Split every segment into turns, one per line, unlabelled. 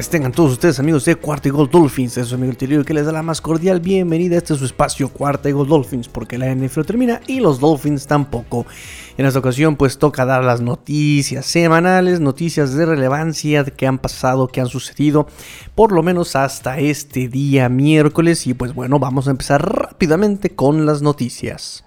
Tengan todos ustedes amigos de Cuarta y Gol Dolphins. Es su amigo el que les da la más cordial bienvenida a este su espacio Cuarta y Gol Dolphins, porque la NFL termina y los Dolphins tampoco. En esta ocasión pues toca dar las noticias semanales, noticias de relevancia que han pasado, que han sucedido, por lo menos hasta este día miércoles. Y pues bueno, vamos a empezar rápidamente con las noticias.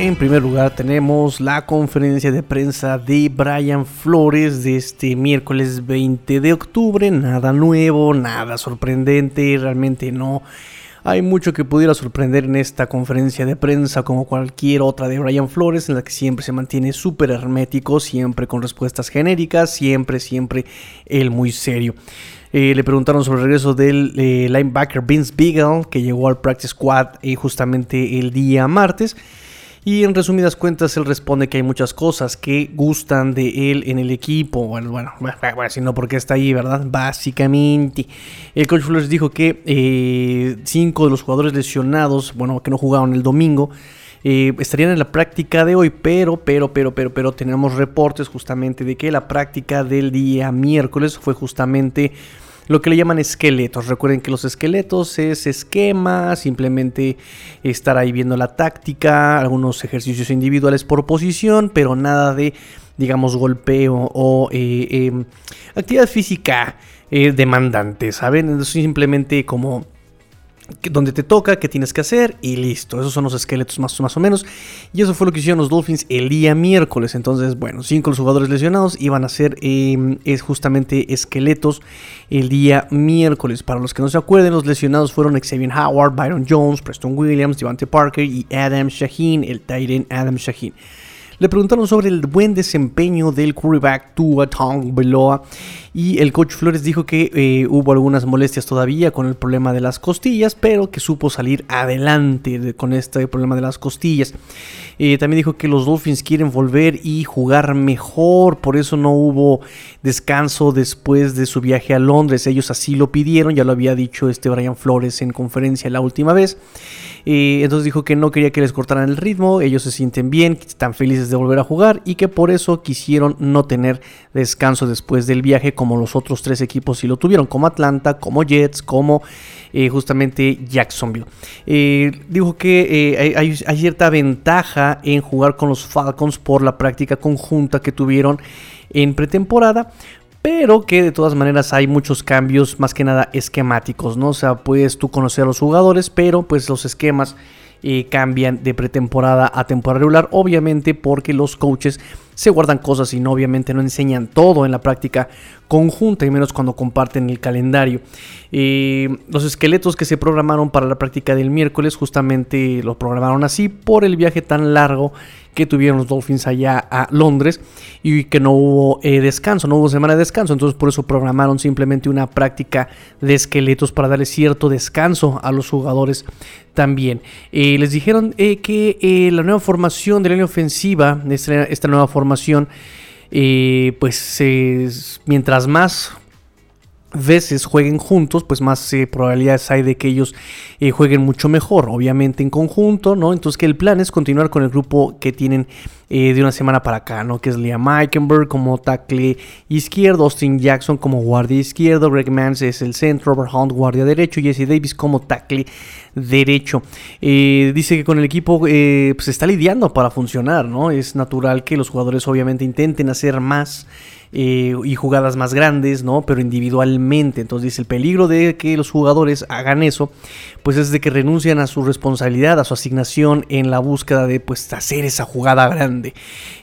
En primer lugar tenemos la conferencia de prensa de Brian Flores de este miércoles 20 de octubre. Nada nuevo, nada sorprendente, realmente no hay mucho que pudiera sorprender en esta conferencia de prensa como cualquier otra de Brian Flores en la que siempre se mantiene súper hermético, siempre con respuestas genéricas, siempre, siempre él muy serio. Eh, le preguntaron sobre el regreso del eh, linebacker Vince Beagle que llegó al practice squad eh, justamente el día martes. Y en resumidas cuentas, él responde que hay muchas cosas que gustan de él en el equipo. Bueno, bueno, bueno sino porque está ahí, ¿verdad? Básicamente. El coach Flores dijo que eh, cinco de los jugadores lesionados, bueno, que no jugaron el domingo, eh, estarían en la práctica de hoy, pero, pero, pero, pero, pero tenemos reportes justamente de que la práctica del día miércoles fue justamente lo que le llaman esqueletos. Recuerden que los esqueletos es esquema, simplemente estar ahí viendo la táctica, algunos ejercicios individuales por posición, pero nada de, digamos, golpeo o eh, em, actividad física eh, demandante, ¿saben? Simplemente como donde te toca, qué tienes que hacer y listo. Esos son los esqueletos más, más o menos. Y eso fue lo que hicieron los Dolphins el día miércoles. Entonces, bueno, cinco los jugadores lesionados iban a ser em, es justamente esqueletos el día miércoles. Para los que no se acuerden, los lesionados fueron Xavier Howard, Byron Jones, Preston Williams, Devante Parker y Adam Shaheen, el Titan Adam Shaheen. Le preguntaron sobre el buen desempeño del quarterback Tua Beloa y el coach Flores dijo que eh, hubo algunas molestias todavía con el problema de las costillas, pero que supo salir adelante con este problema de las costillas. Eh, también dijo que los Dolphins quieren volver y jugar mejor, por eso no hubo descanso después de su viaje a Londres. Ellos así lo pidieron, ya lo había dicho este Brian Flores en conferencia la última vez. Eh, entonces dijo que no quería que les cortaran el ritmo, ellos se sienten bien, están felices de volver a jugar y que por eso quisieron no tener descanso después del viaje como los otros tres equipos sí lo tuvieron, como Atlanta, como Jets, como eh, justamente Jacksonville. Eh, dijo que hay, hay cierta ventaja en jugar con los Falcons por la práctica conjunta que tuvieron en pretemporada, pero que de todas maneras hay muchos cambios más que nada esquemáticos, ¿no? O sea, puedes tú conocer a los jugadores, pero pues los esquemas eh, cambian de pretemporada a temporada regular, obviamente porque los coaches se guardan cosas y no obviamente no enseñan todo en la práctica conjunta y menos cuando comparten el calendario. Eh, los esqueletos que se programaron para la práctica del miércoles justamente lo programaron así por el viaje tan largo que tuvieron los Dolphins allá a Londres y que no hubo eh, descanso, no hubo semana de descanso, entonces por eso programaron simplemente una práctica de esqueletos para darle cierto descanso a los jugadores también. Eh, les dijeron eh, que la nueva formación de la línea ofensiva, esta, esta nueva formación, pues mientras más veces jueguen juntos, pues más eh, probabilidades hay de que ellos eh, jueguen mucho mejor, obviamente en conjunto, ¿no? Entonces que el plan es continuar con el grupo que tienen eh, de una semana para acá, ¿no? Que es Liam Meikenberg como tackle izquierdo, Austin Jackson como guardia izquierdo, Greg Mans es el centro, Robert Hunt guardia derecho, Jesse Davis como tackle derecho. dice que con el equipo pues está lidiando para funcionar, ¿no? Es natural que los jugadores obviamente intenten hacer más. Eh, y jugadas más grandes, ¿no? Pero individualmente. Entonces dice, el peligro de que los jugadores hagan eso, pues es de que renuncian a su responsabilidad, a su asignación en la búsqueda de, pues, hacer esa jugada grande.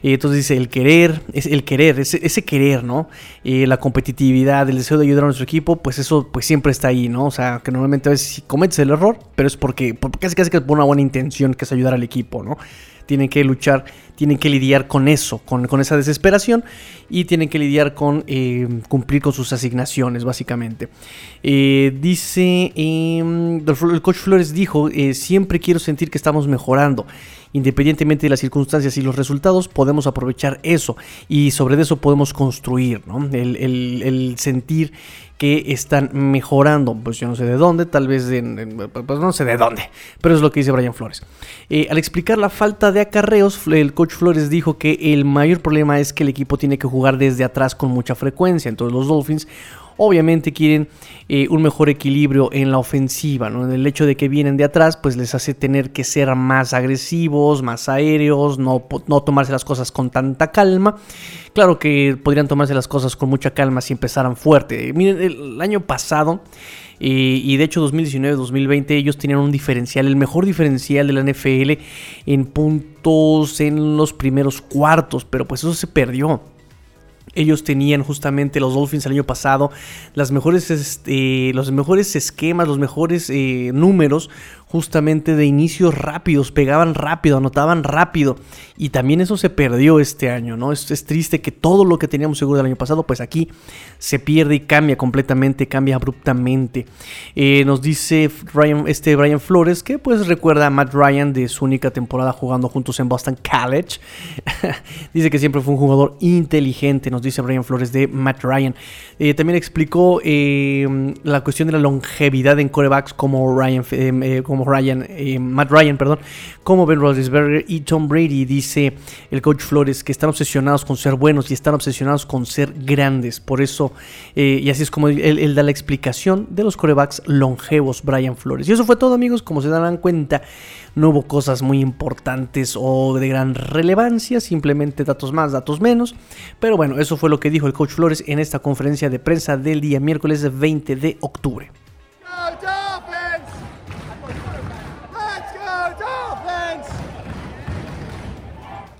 Eh, entonces dice, el querer, es el querer, ese, ese querer, ¿no? Eh, la competitividad, el deseo de ayudar a nuestro equipo, pues eso, pues siempre está ahí, ¿no? O sea, que normalmente a veces cometes el error, pero es porque, porque casi casi que por una buena intención, que es ayudar al equipo, ¿no? Tienen que luchar, tienen que lidiar con eso, con, esa desesperación y tienen que lidiar con eh, cumplir con sus asignaciones, básicamente. Eh, dice, em, el coach Flores dijo, eh, siempre quiero sentir que estamos mejorando. Independientemente de las circunstancias y los resultados, podemos aprovechar eso y sobre eso podemos construir, el, el sentir que están mejorando. Pues yo no sé de dónde, tal vez pues no sé de dónde, pero es lo que dice Brian Flores. Eh, al explicar la falta de acarreos, el coach Flores dijo que el mayor problema es que el equipo tiene que jugar desde atrás con mucha frecuencia. Entonces los Dolphins obviamente quieren eh, un mejor equilibrio en la ofensiva, ¿no? El hecho de que vienen de atrás, pues les hace tener que ser más agresivos, más aéreos, no, no tomarse las cosas con tanta calma. Claro que podrían tomarse las cosas con mucha calma si empezaran fuerte. Miren, el año pasado... Eh, y de hecho 2019-2020 ellos tenían un diferencial, el mejor diferencial de la NFL en puntos en los primeros cuartos, pero pues eso se perdió ellos tenían justamente los Dolphins el año pasado las mejores, este, los mejores esquemas, los mejores eh, números justamente de inicios rápidos, pegaban rápido, anotaban rápido. Y también eso se perdió este año, ¿no? Es, es, triste que todo lo que teníamos seguro del año pasado, pues aquí se pierde y cambia completamente, cambia abruptamente. Eh, nos dice Ryan, este Brian Flores que pues recuerda a Matt Ryan de su única temporada jugando juntos en Boston College. dice que siempre fue un jugador inteligente, nos dice Brian Flores de Matt Ryan. Eh, también explicó eh, la cuestión de la longevidad en corebacks como Ryan, como como Ryan, eh, Matt Ryan, perdón, como Ben Roethlisberger y Tom Brady. Dice el coach Flores que están obsesionados con ser buenos y están obsesionados con ser grandes. Por eso, eh, y así es como él, da la explicación de los corebacks longevos, Brian Flores. Y eso fue todo, amigos. Como se darán cuenta, no hubo cosas muy importantes o de gran relevancia, simplemente datos más, datos menos. Pero bueno, eso fue lo que dijo el coach Flores en esta conferencia de prensa del día miércoles 20 de octubre.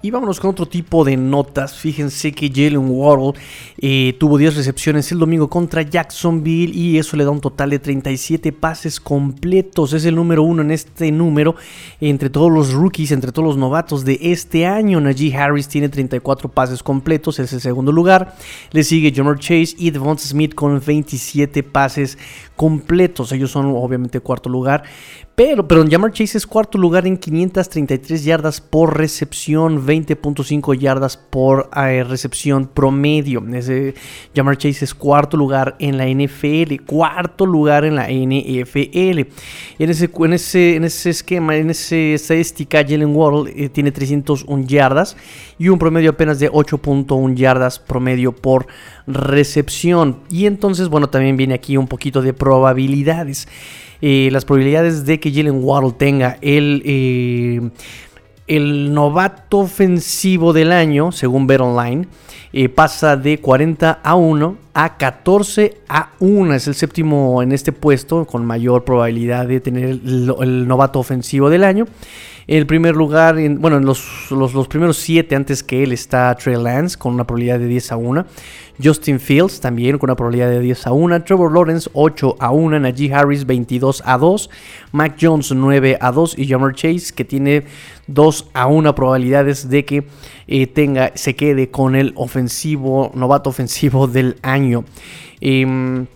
Y vámonos con otro tipo de notas. Fíjense que Jalen Waddle eh, tuvo 10 recepciones el domingo contra Jacksonville y eso le da un total de 37 pases completos. Es el número uno en este número entre todos los rookies, entre todos los novatos de este año. Najee Harris tiene 34 pases completos, es el segundo lugar. Le sigue Jamar Chase y Devonta Smith con 27 pases completos. Ellos son obviamente cuarto lugar. Pero, pero Jamar Chase es cuarto lugar en 533 yardas por recepción, 20.5 yardas por eh, recepción promedio. Ese, Jamar Chase es cuarto lugar en la NFL, cuarto lugar en la NFL. En ese, en ese, en ese esquema, en esa estadística, Jalen Waddle eh, tiene 301 yardas y un promedio apenas de 8.1 yardas promedio por recepción. Y entonces, bueno, también viene aquí un poquito de probabilidades. Eh, las probabilidades de que Jalen Waddle tenga el, eh, el novato ofensivo del año, según Bet Online, eh, pasa de 40 a 1 a 14 a 1. Es el séptimo en este puesto con mayor probabilidad de tener el, novato ofensivo del año. En el primer lugar, bueno, en los, los, primeros 7 antes que él está Trey Lance con una probabilidad de 10 a 1. Justin Fields también con una probabilidad de 10 a 1. Trevor Lawrence 8 a 1. Najee Harris 22 a 2. Mac Jones 9 a 2. Y Jamar Chase que tiene 2 a 1 probabilidades de que eh, tenga, se quede con el ofensivo, novato ofensivo del año. Em,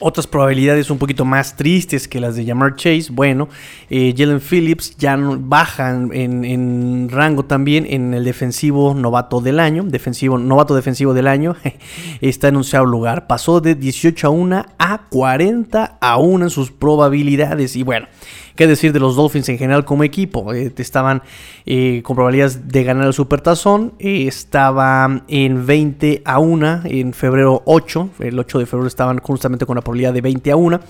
otras probabilidades un poquito más tristes que las de Jamar Chase. Bueno, eh, Jalen Phillips ya bajan en, rango también en el defensivo novato del año. Defensivo, novato defensivo del año. Está en un lugar. Pasó de 18 a 1 a 40 a 1 en sus probabilidades. Y bueno, qué decir de los Dolphins en general como equipo. Eh, estaban eh, con probabilidades de ganar el Supertazón. Eh, estaba en 20 a 1 en febrero 8. El 8 de febrero estaban justamente con la probabilidad de 20 a 1.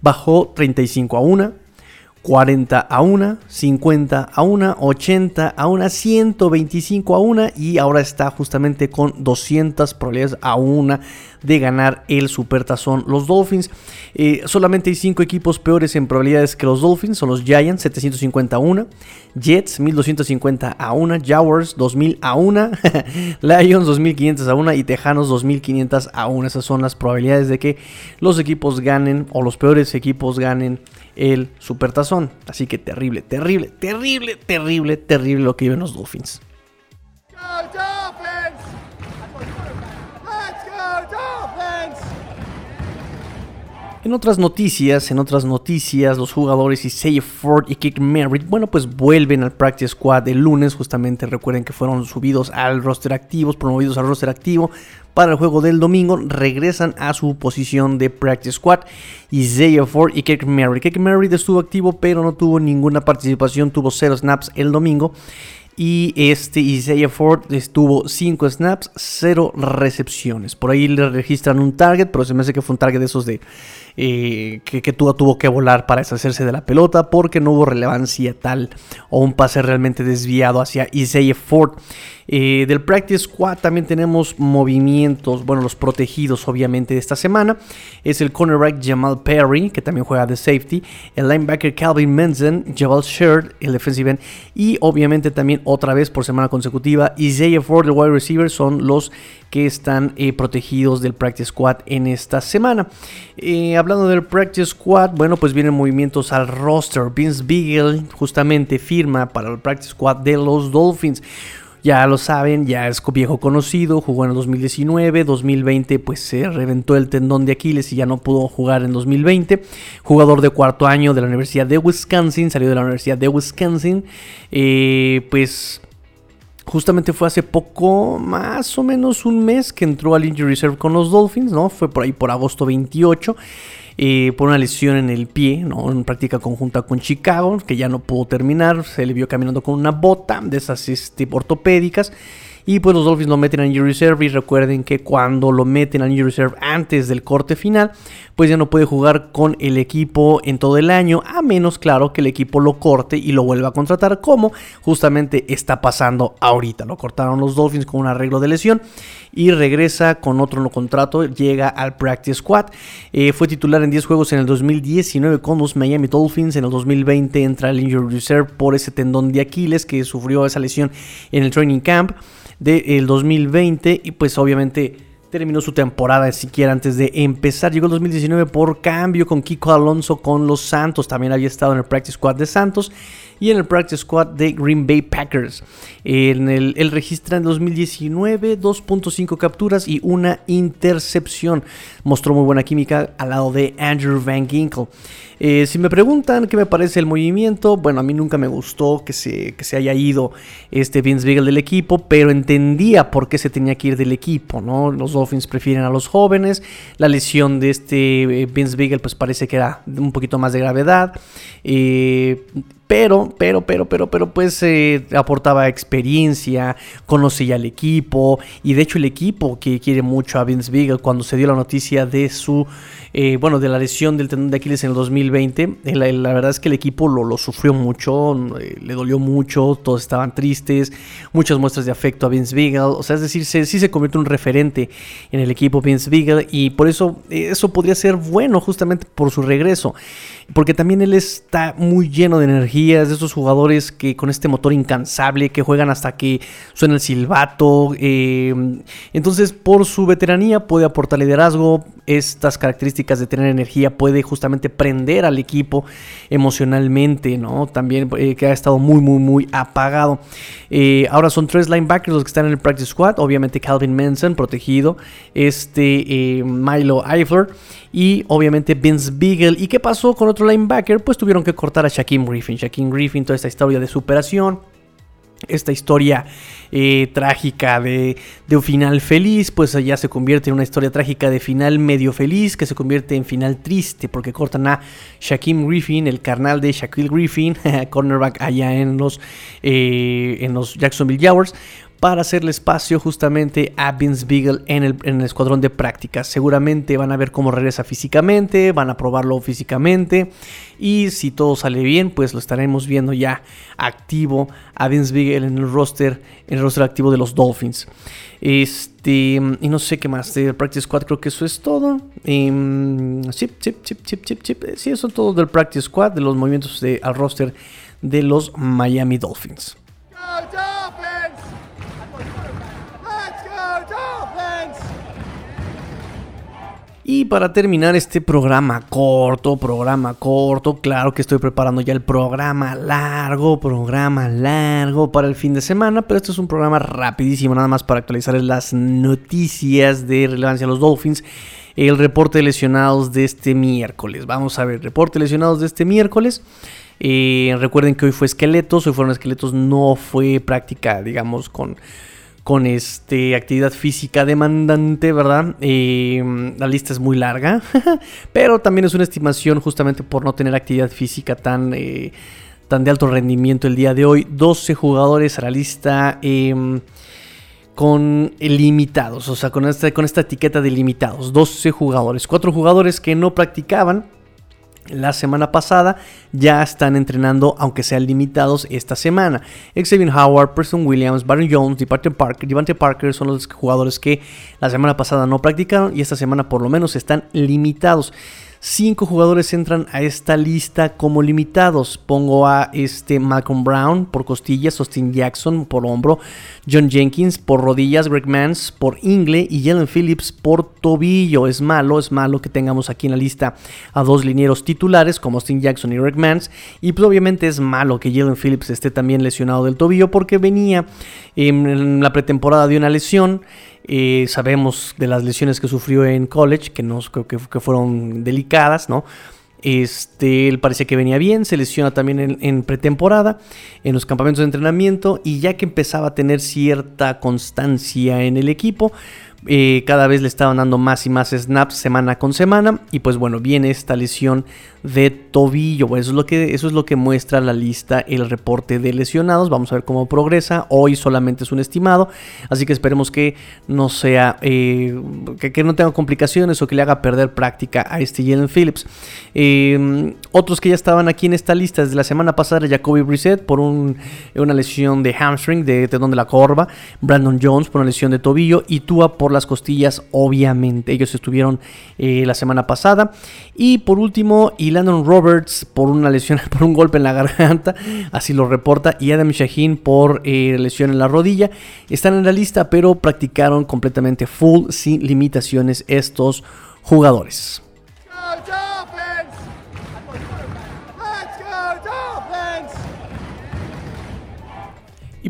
Bajó 35 a 1. 40 a 1, 50 a 1, 80 a 1, 125 a 1 y ahora está justamente con 200 probabilidades a 1 de ganar el Supertazón. Los Dolphins, eh, solamente hay 5 equipos peores en probabilidades que los Dolphins, son los Giants 750 a 1, Jets 1250 a 1, Jaguars 2000 a 1, Lions 2500 a 1 y Tejanos 2500 a 1. Esas son las probabilidades de que los equipos ganen o los peores equipos ganen el Supertazón. Así que terrible, terrible, terrible, terrible, terrible lo que viven los Dolphins. En otras noticias, en otras noticias, los jugadores Isaiah Ford y Kick Merritt, bueno, pues vuelven al Practice Squad el lunes. Justamente recuerden que fueron subidos al roster activos, promovidos al roster activo para el juego del domingo. Regresan a su posición de Practice Squad. Isaiah Ford y Kick Merritt. Kick Merritt estuvo activo, pero no tuvo ninguna participación, tuvo cero snaps el domingo. Y este Isaiah Ford estuvo 5 snaps, 0 recepciones. Por ahí le registran un target, pero se me hace que fue un target de esos de eh, que, que tuvo que volar para deshacerse de la pelota porque no hubo relevancia tal o un pase realmente desviado hacia Isaiah Ford. Eh, del Practice Squad también tenemos movimientos, bueno, los protegidos obviamente de esta semana. Es el cornerback Jamal Perry, que también juega de safety, el linebacker Calvin Menzen, Jabal Sherd, el defensive end, y obviamente también otra vez por semana consecutiva, Isaiah Ford, el wide receiver, son los que están eh, protegidos del Practice Squad en esta semana. Eh, del Practice Squad, bueno, pues vienen movimientos al roster. Vince Beagle justamente firma para el Practice Squad de los Dolphins. Ya lo saben, ya es viejo conocido, jugó en el 2019, 2020 pues se reventó el tendón de Aquiles y ya no pudo jugar en 2020. Jugador de cuarto año de la Universidad de Wisconsin, salió de la Universidad de Wisconsin, eh, pues justamente fue hace poco, más o menos un mes que entró al Injury Reserve con los Dolphins, ¿no? Fue por ahí por agosto 28. Eh, por una lesión en el pie, ¿no? en práctica conjunta con Chicago, que ya no pudo terminar, se le vio caminando con una bota de esas este, ortopédicas. Y pues los Dolphins lo meten a Injury Reserve. Y recuerden que cuando lo meten a Injury Reserve antes del corte final, pues ya no puede jugar con el equipo en todo el año. A menos, claro, que el equipo lo corte y lo vuelva a contratar, como justamente está pasando ahorita. Lo cortaron los Dolphins con un arreglo de lesión y regresa con otro no contrato, llega al Practice Squad. Eh, fue titular en 10 juegos en el 2019 con los Miami Dolphins, en el 2020 entra al Injury Reserve por ese tendón de Aquiles que sufrió esa lesión en el training camp del 2020 y pues obviamente terminó su temporada siquiera antes de empezar. Llegó el 2019 por cambio con Kiko Alonso con los Santos. También había estado en el Practice Squad de Santos y en el Practice Squad de Green Bay Packers. En el, él registra en 2019 2.5 capturas y una intercepción. Mostró muy buena química al lado de Andrew Van Ginkle. Eh, si me preguntan qué me parece el movimiento, bueno, a mí nunca me gustó que se, se haya ido este Vince Beagle del equipo, pero entendía por qué se tenía que ir del equipo, ¿no? Los Dolphins prefieren a los jóvenes, la lesión de este eh, Vince Beagle pues parece que era un poquito más de gravedad, eh, pero, pero, pero, pero, pero, pues aportaba experiencia, conocía al equipo. Y de hecho, el equipo que quiere mucho a Vince Beagle, cuando se dio la noticia de su, bueno, de la lesión del tendón de Aquiles en el 2000 2020. Eh, la, verdad es que el equipo lo, lo sufrió mucho, eh, le dolió mucho, todos estaban tristes, muchas muestras de afecto a Vince Beagle. O sea, es decir, sí se convierte en un referente en el equipo Vince Beagle y por eso eh, eso podría ser bueno justamente por su regreso. Porque también él está muy lleno de energías, de esos jugadores que con este motor incansable, que juegan hasta que suena el silbato. entonces, por su veteranía puede aportar liderazgo, estas características de tener energía puede justamente prender al equipo emocionalmente, ¿no? También eh, que ha estado muy, muy, muy apagado. Eh, ahora son tres linebackers los que están en el practice squad. Obviamente Calvin Manson, protegido. Este eh, Milo Eifler. Y obviamente Vince Beagle. ¿Y qué pasó con otro linebacker? Pues tuvieron que cortar a Shaquem Griffin. Shaquem Griffin, toda esta historia de superación esta historia eh, trágica de, un final feliz, pues ya se convierte en una historia trágica de final medio feliz, que se convierte en final triste, porque cortan a Shaquem Griffin, el carnal de Shaquille Griffin, cornerback allá en los, eh, en los Jacksonville Jaguars, para hacerle espacio justamente a Vince Beagle en el, escuadrón de prácticas. Seguramente van a ver cómo regresa físicamente, van a probarlo físicamente y si todo sale bien, pues lo estaremos viendo ya activo a Vince Beagle en el roster, en el roster activo de los Dolphins. Este, y no sé qué más del Practice Squad, creo que eso es todo. Eh, sí, sí, sí, sí, sí, sí, eso es todo del Practice Squad, de los movimientos al roster de los Miami Dolphins. Y para terminar este programa corto, programa corto, claro que estoy preparando ya el programa largo, programa largo para el fin de semana, pero esto es un programa rapidísimo, nada más para actualizarles las noticias de relevancia a los Dolphins. El reporte de lesionados de este miércoles. Vamos a ver, reporte de lesionados de este miércoles. Eh, recuerden que hoy fue esqueletos, hoy fueron esqueletos, no fue práctica, digamos, con con este, actividad física demandante, ¿verdad? Eh, la lista es muy larga, pero también es una estimación justamente por no tener actividad física tan, eh, tan de alto rendimiento el día de hoy. 12 jugadores a la lista em, con limitados, o sea, con esta, con esta etiqueta de limitados. 12 jugadores, 4 jugadores que no practicaban la semana pasada ya están entrenando, aunque sean limitados, esta semana. Xavier Howard, Preston Williams, Baron Jones, Devante Parker, Devante Parker son los jugadores que la semana pasada no practicaron y esta semana por lo menos están limitados. Cinco jugadores entran a esta lista como limitados. Pongo a este Malcolm Brown por costillas, Austin Jackson por hombro, John Jenkins por rodillas, Greg Mans por ingle y Jalen Phillips por tobillo. Es malo, es malo que tengamos aquí en la lista a dos linieros titulares como Austin Jackson y Greg Mans. Y pues obviamente es malo que Jalen Phillips esté también lesionado del tobillo porque venía en la pretemporada de una lesión. Sabemos de las lesiones que sufrió en college, que, no, que, que fueron delicadas, ¿no? Este, él parecía que venía bien, se lesiona también en, pretemporada, en los campamentos de entrenamiento, y ya que empezaba a tener cierta constancia en el equipo, eh, cada vez le estaban dando más y más snaps semana con semana, y pues bueno, viene esta lesión de tobillo. eso, es lo que, eso es lo que muestra la lista, el reporte de lesionados. Vamos a ver cómo progresa. Hoy solamente es un estimado, así que esperemos que no sea, eh, que, no tenga complicaciones o que le haga perder práctica a este Jalen Phillips. Em, otros que ya estaban aquí en esta lista desde la semana pasada, Jacoby Brissett por una lesión de hamstring, de tendón de la corva, Brandon Jones por una lesión de tobillo y Tua por las costillas, obviamente. Ellos estuvieron eh, la semana pasada. Y por último, y Landon Roberts por una lesión, por un golpe en la garganta, así lo reporta, y Adam Shaheen por eh, lesión en la rodilla. Están en la lista, pero practicaron completamente full, sin limitaciones estos jugadores.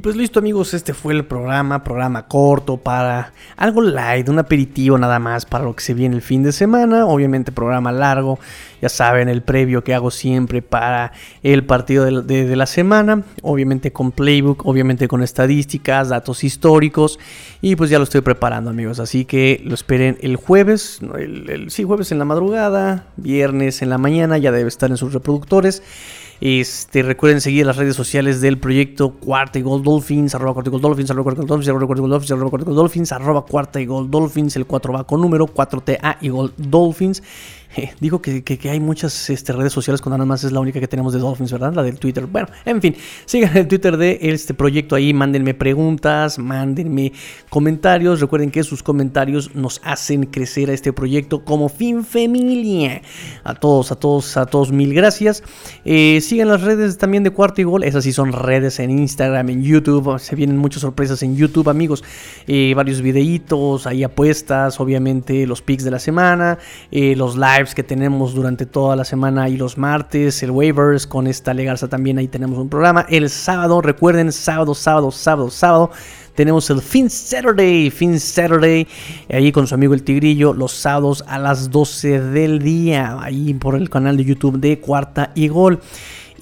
Y pues listo amigos, este fue el programa, programa corto para algo light, un aperitivo nada más para lo que se viene el fin de semana, obviamente programa largo, ya saben el previo que hago siempre para el partido de, la semana, obviamente con playbook, obviamente con estadísticas, datos históricos y pues ya lo estoy preparando amigos, así que lo esperen el jueves, sí jueves en la madrugada, viernes en la mañana, ya debe estar en sus reproductores. Este, recuerden seguir las redes sociales del proyecto Cuarta y Gold Dolphins, arroba Cuarta y Gold Dolphins, arroba Cuarta y Gold Dolphins, arroba Cuarta y Gold Dolphins, arroba Cuarta y Gold Dolphins, arroba Cuarta y Gold Dolphins, el 4 va con número, 4TA y Gold Dolphins. Digo que, hay muchas este, redes sociales cuando nada más es la única que tenemos de Dolphins, ¿verdad? La del Twitter. Bueno, en fin, sigan el Twitter de este proyecto ahí, mándenme preguntas, mándenme comentarios. Recuerden que sus comentarios nos hacen crecer a este proyecto como fin familia. A todos, a todos, a todos, mil gracias. Eh, sigan las redes también de Cuarto y Gol. Esas sí son redes en Instagram, en YouTube. Se vienen muchas sorpresas en YouTube, amigos. Eh, varios videitos, ahí apuestas, obviamente los pics de la semana, eh, los que tenemos durante toda la semana y los martes, el waivers con esta Legarza también ahí tenemos un programa. El sábado, recuerden, sábado, sábado, sábado, sábado. Tenemos el Fin Saturday, Fin Saturday, ahí con su amigo el Tigrillo, los sábados a las 12 del día, ahí por el canal de YouTube de Cuarta y Gol.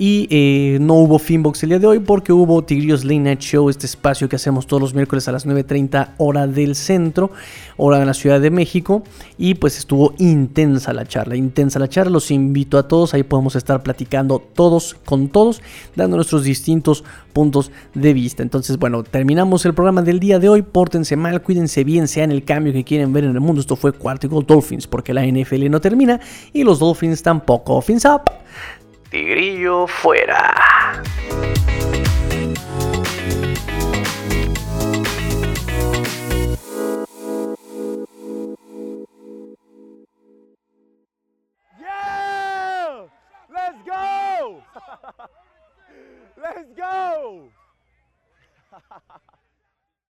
Y eh, no hubo Finbox el día de hoy porque hubo Tigrillos Late Night Show, este espacio que hacemos todos los miércoles a las 9.30 hora del centro, hora de la Ciudad de México. Y pues estuvo intensa la charla, intensa la charla. Los invito a todos, ahí podemos estar platicando todos con todos, dando nuestros distintos puntos de vista. Entonces, bueno, terminamos el programa del día de hoy. Pórtense mal, cuídense bien, sean el cambio que quieren ver en el mundo. Esto fue Cuarto Dolphins porque la NFL no termina y los Dolphins tampoco. Fins up. Tigrillo fuera. Yeah! Let's go! Let's go!